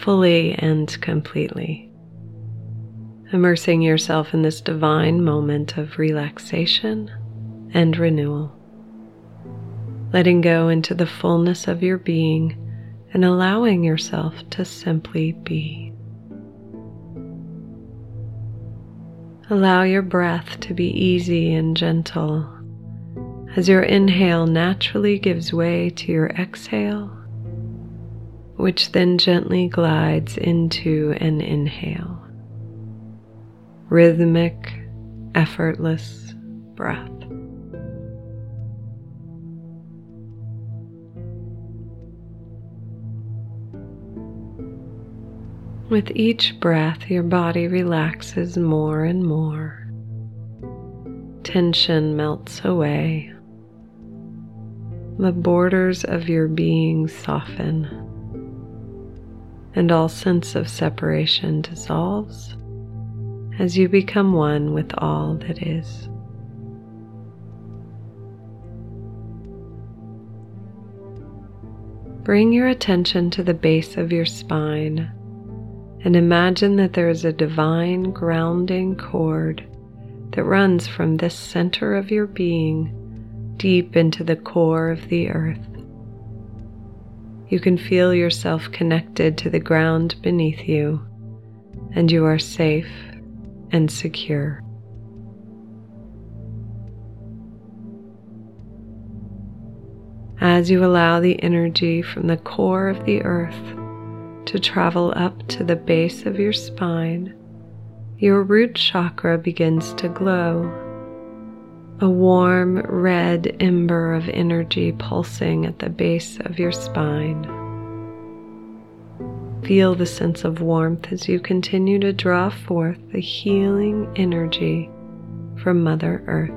fully and completely, immersing yourself in this divine moment of relaxation and renewal. Letting go into the fullness of your being and allowing yourself to simply be. Allow your breath to be easy and gentle as your inhale naturally gives way to your exhale which then gently glides into an inhale. Rhythmic, effortless breath. With each breath, your body relaxes more and more. Tension melts away. The borders of your being soften and all sense of separation dissolves as you become one with all that is. Bring your attention to the base of your spine and imagine that there is a divine grounding cord that runs from this center of your being deep into the core of the earth you can feel yourself connected to the ground beneath you, and you are safe and secure. As you allow the energy from the core of the earth to travel up to the base of your spine, your root chakra begins to glow a warm red ember of energy pulsing at the base of your spine. Feel the sense of warmth as you continue to draw forth the healing energy from Mother Earth.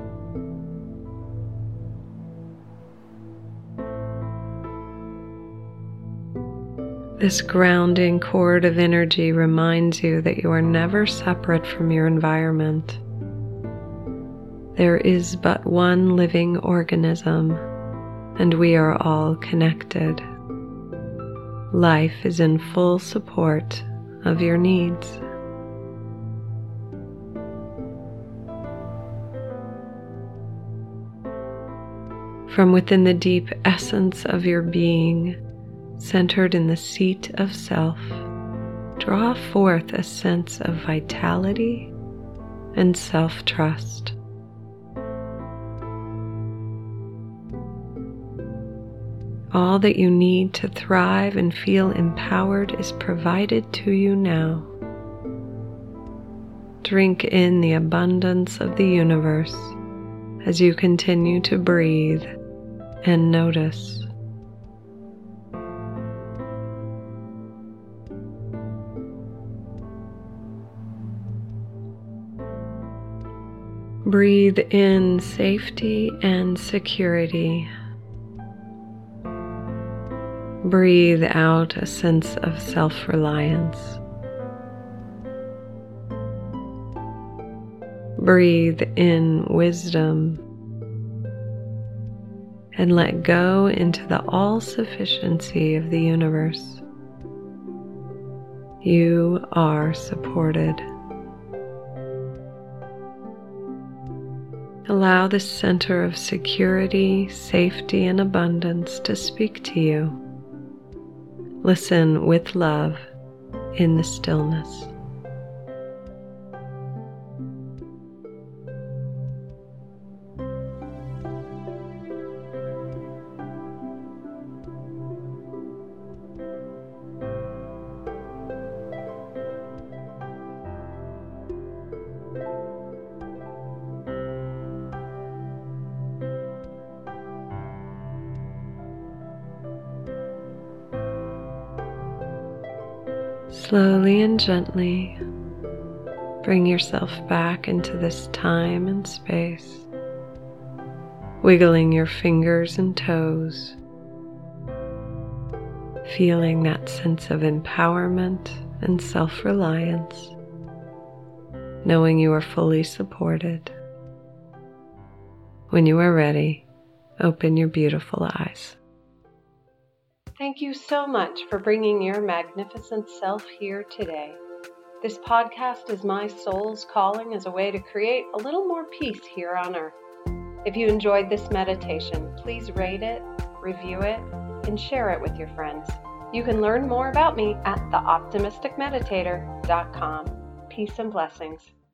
This grounding cord of energy reminds you that you are never separate from your environment there is but one living organism, and we are all connected. Life is in full support of your needs. From within the deep essence of your being, centered in the seat of self, draw forth a sense of vitality and self trust. All that you need to thrive and feel empowered is provided to you now. Drink in the abundance of the universe as you continue to breathe and notice. Breathe in safety and security. Breathe out a sense of self reliance. Breathe in wisdom and let go into the all sufficiency of the universe. You are supported. Allow the center of security, safety, and abundance to speak to you. Listen with love in the stillness. Slowly and gently bring yourself back into this time and space, wiggling your fingers and toes, feeling that sense of empowerment and self reliance, knowing you are fully supported. When you are ready, open your beautiful eyes. Thank you so much for bringing your magnificent self here today. This podcast is my soul's calling as a way to create a little more peace here on earth. If you enjoyed this meditation, please rate it, review it, and share it with your friends. You can learn more about me at theoptimisticmeditator.com. Peace and blessings.